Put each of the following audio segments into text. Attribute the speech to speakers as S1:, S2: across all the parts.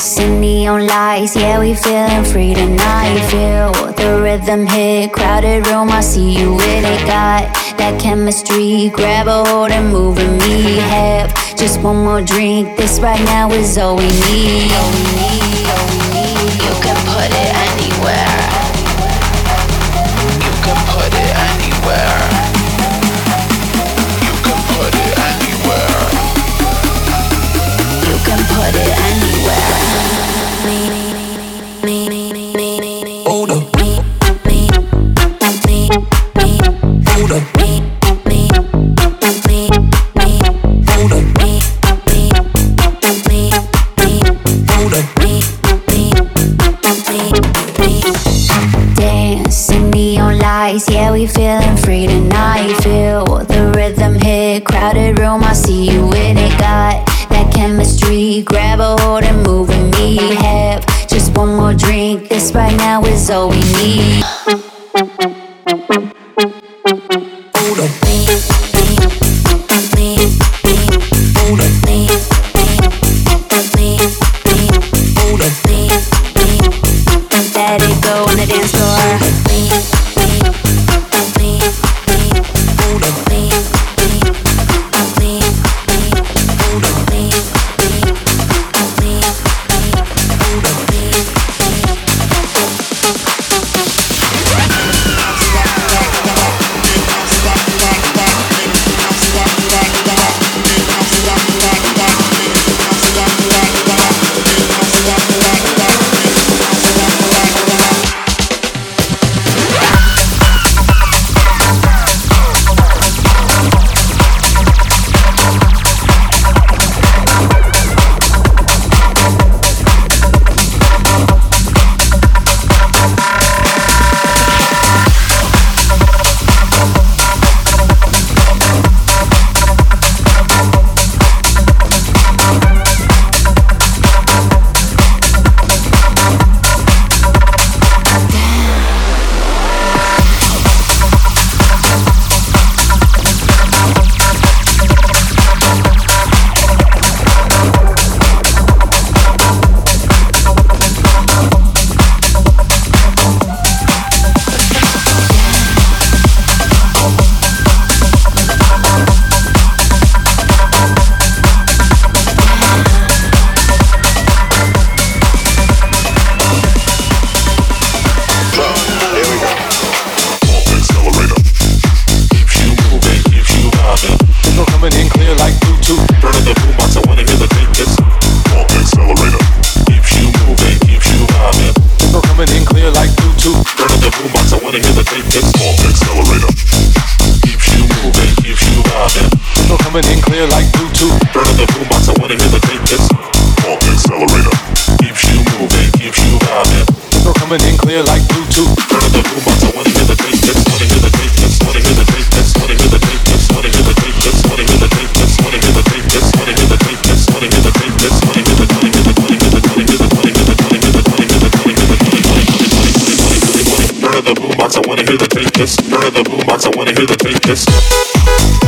S1: lights and neon lights. Yeah, we feeling free tonight. Feel the rhythm hit, crowded room. I see you with it. Got that chemistry. Grab a hold and move and me. Have just one more drink. This right now is all we need. All we need. this right now is all we need. take this. Turn the
S2: boombox, I wanna hear the
S3: take
S4: this.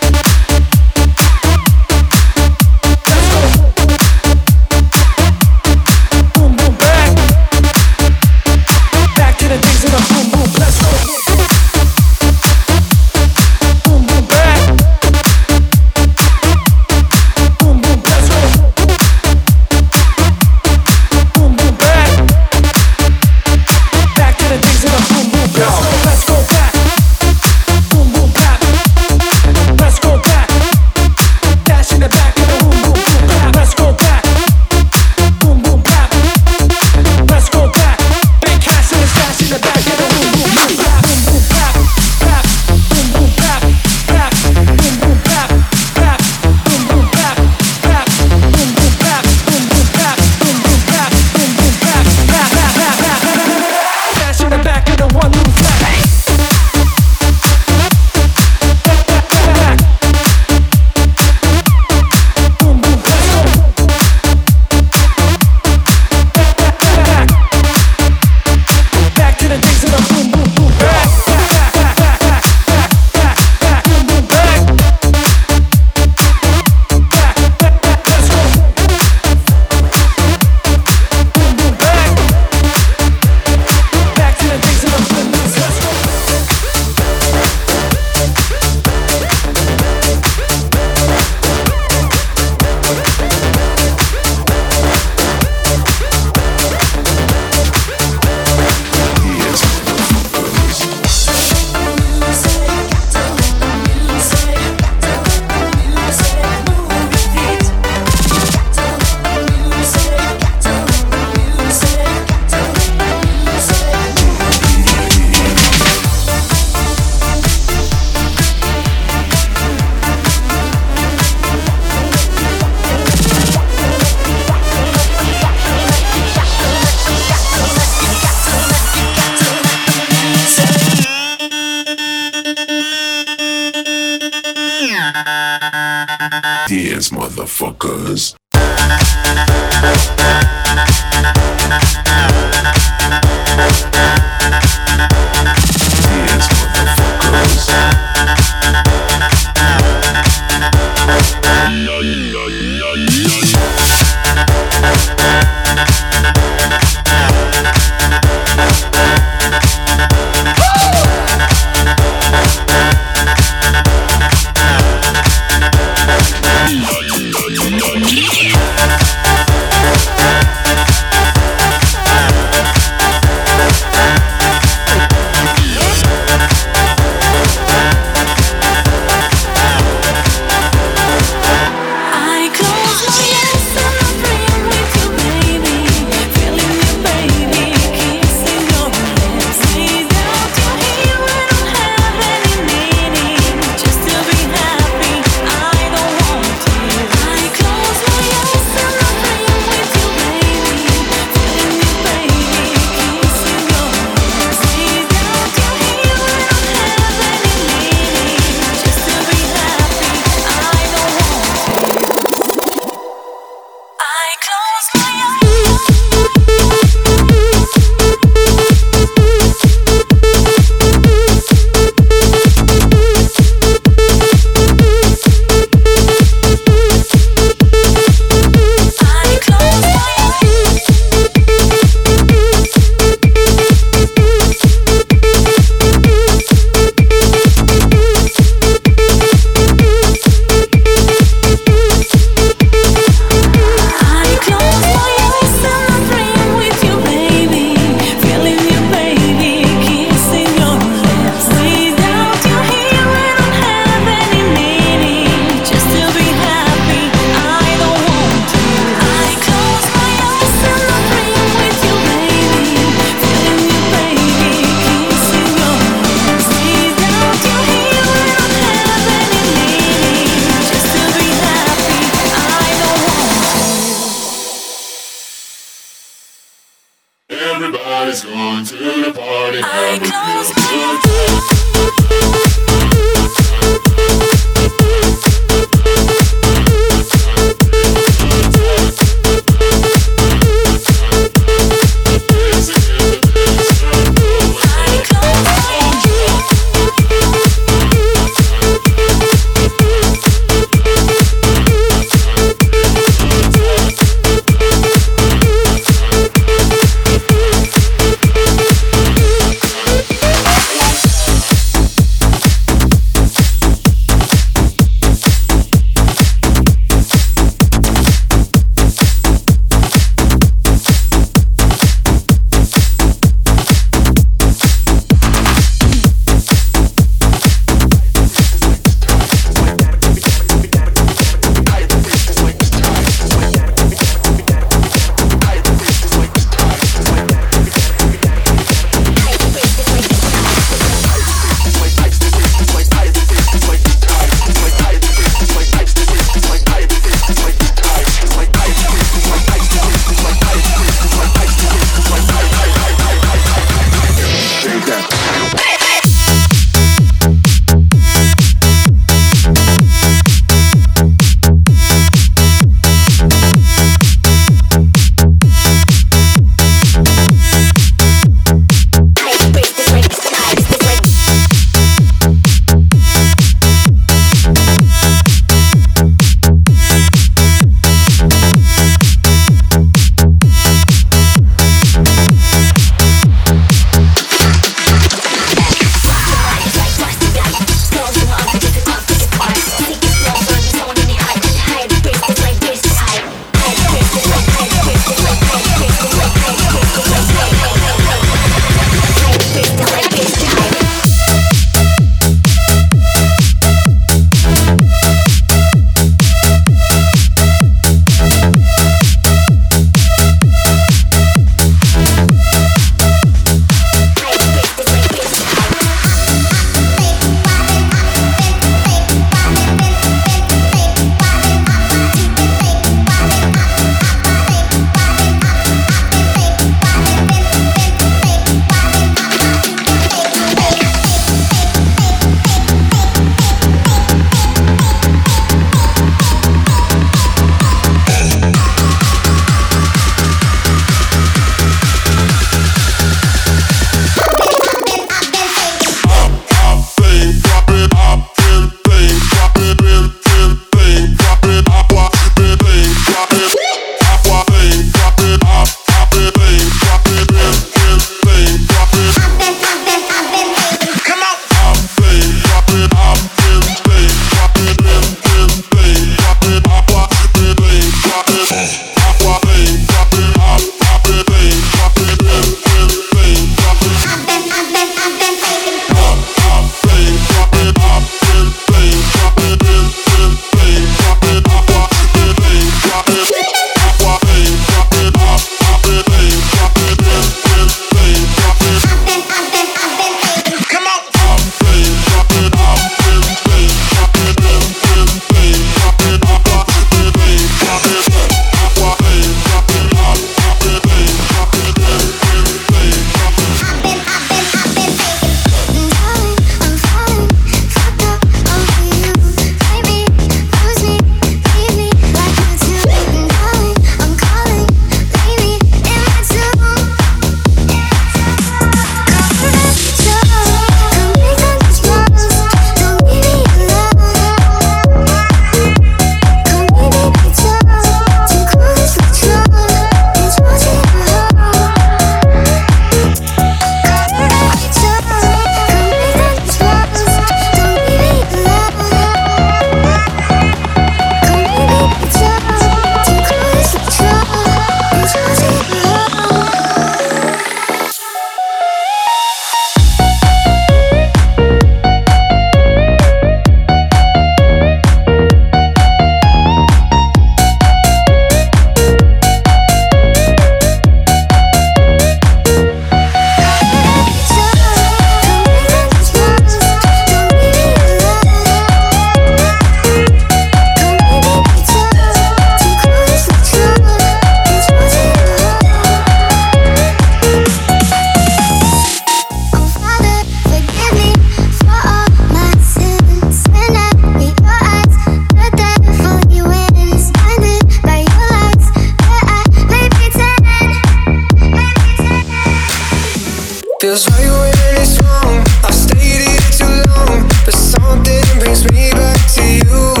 S5: Feels right when it's wrong. I've stayed here too long, but something brings me back to you.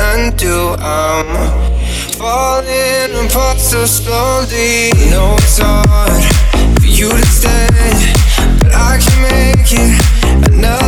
S5: undo. I'm falling apart so slowly. No, it's hard for you to stay, but I can make it.
S6: I know.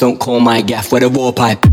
S6: Don't call my gaff. Where the war pipe?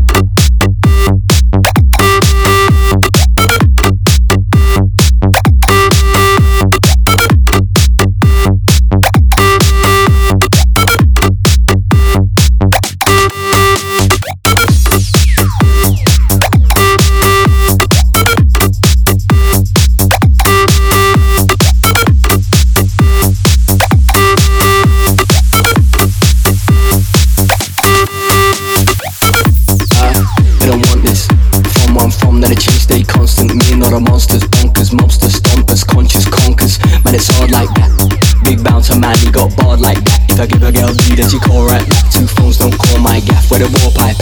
S6: Big bouncer man, he got barred like that. If I give a girl D, then she call right back. Two phones don't call my gaff. The war pipe?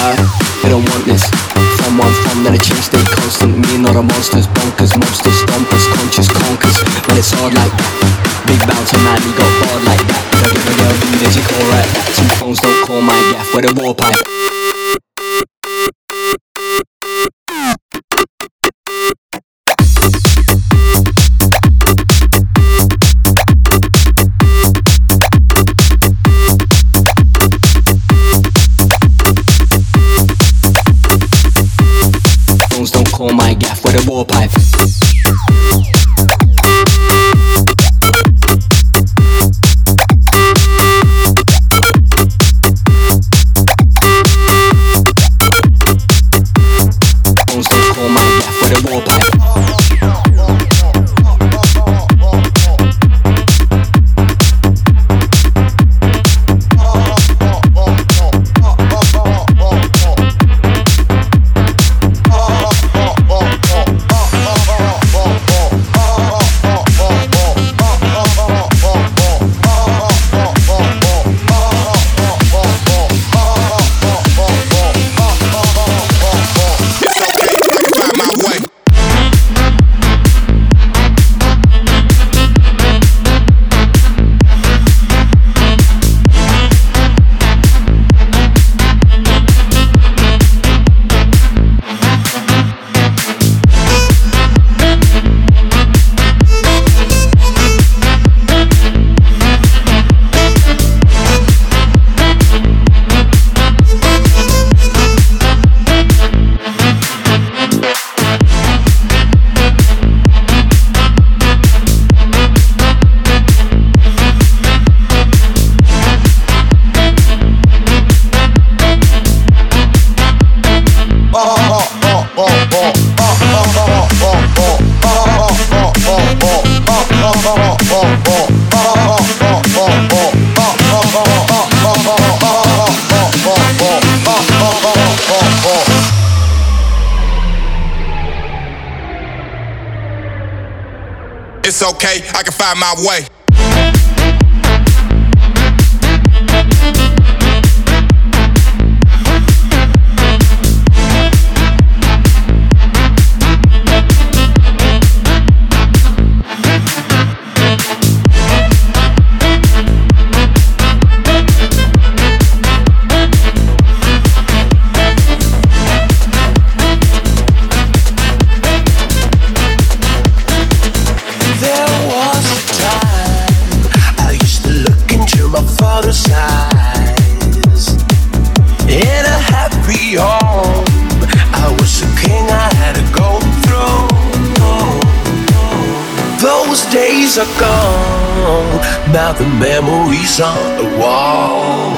S6: Uh, I don't want this. From I'm from, that a change stay constant. Me and not a monsters, bonkers, monsters, stompers, conscious conkers. Man, it's hard like that. Big bouncer man, he got barred like that. If I give a girl D, then she call right back. Two phones don't call my gaff. Where the war gaff
S7: okay, I can find my way.
S8: Memories on the wall.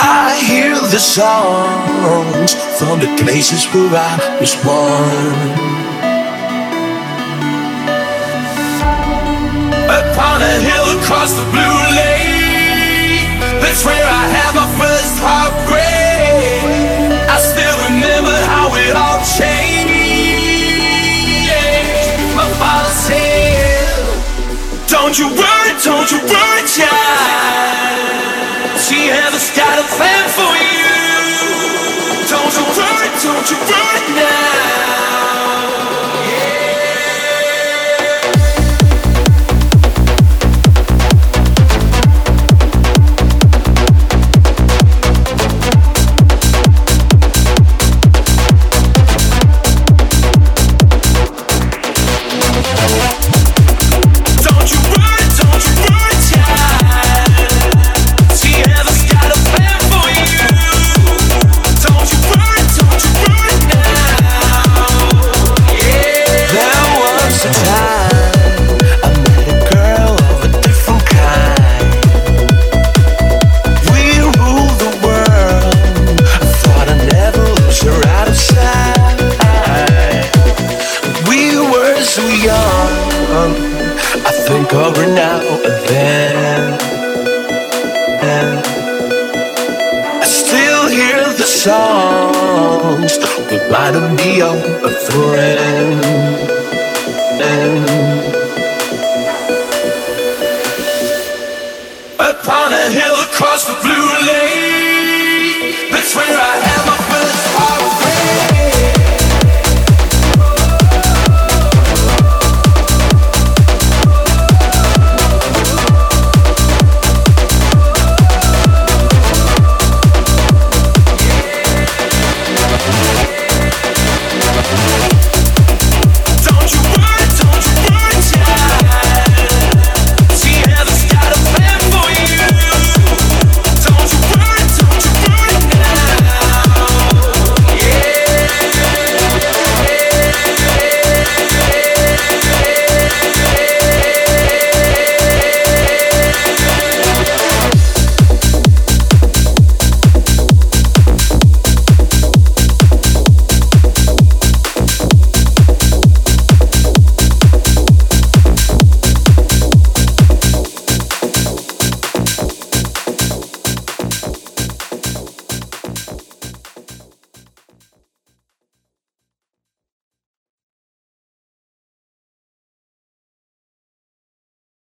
S8: I hear the songs from the places where I was born. Upon a hill across the blue lake. That's where I had my first heartbreak. I still remember how it all changed. Don't you worry, don't you worry, child. She has got a plan for you. Don't you worry, don't you worry now.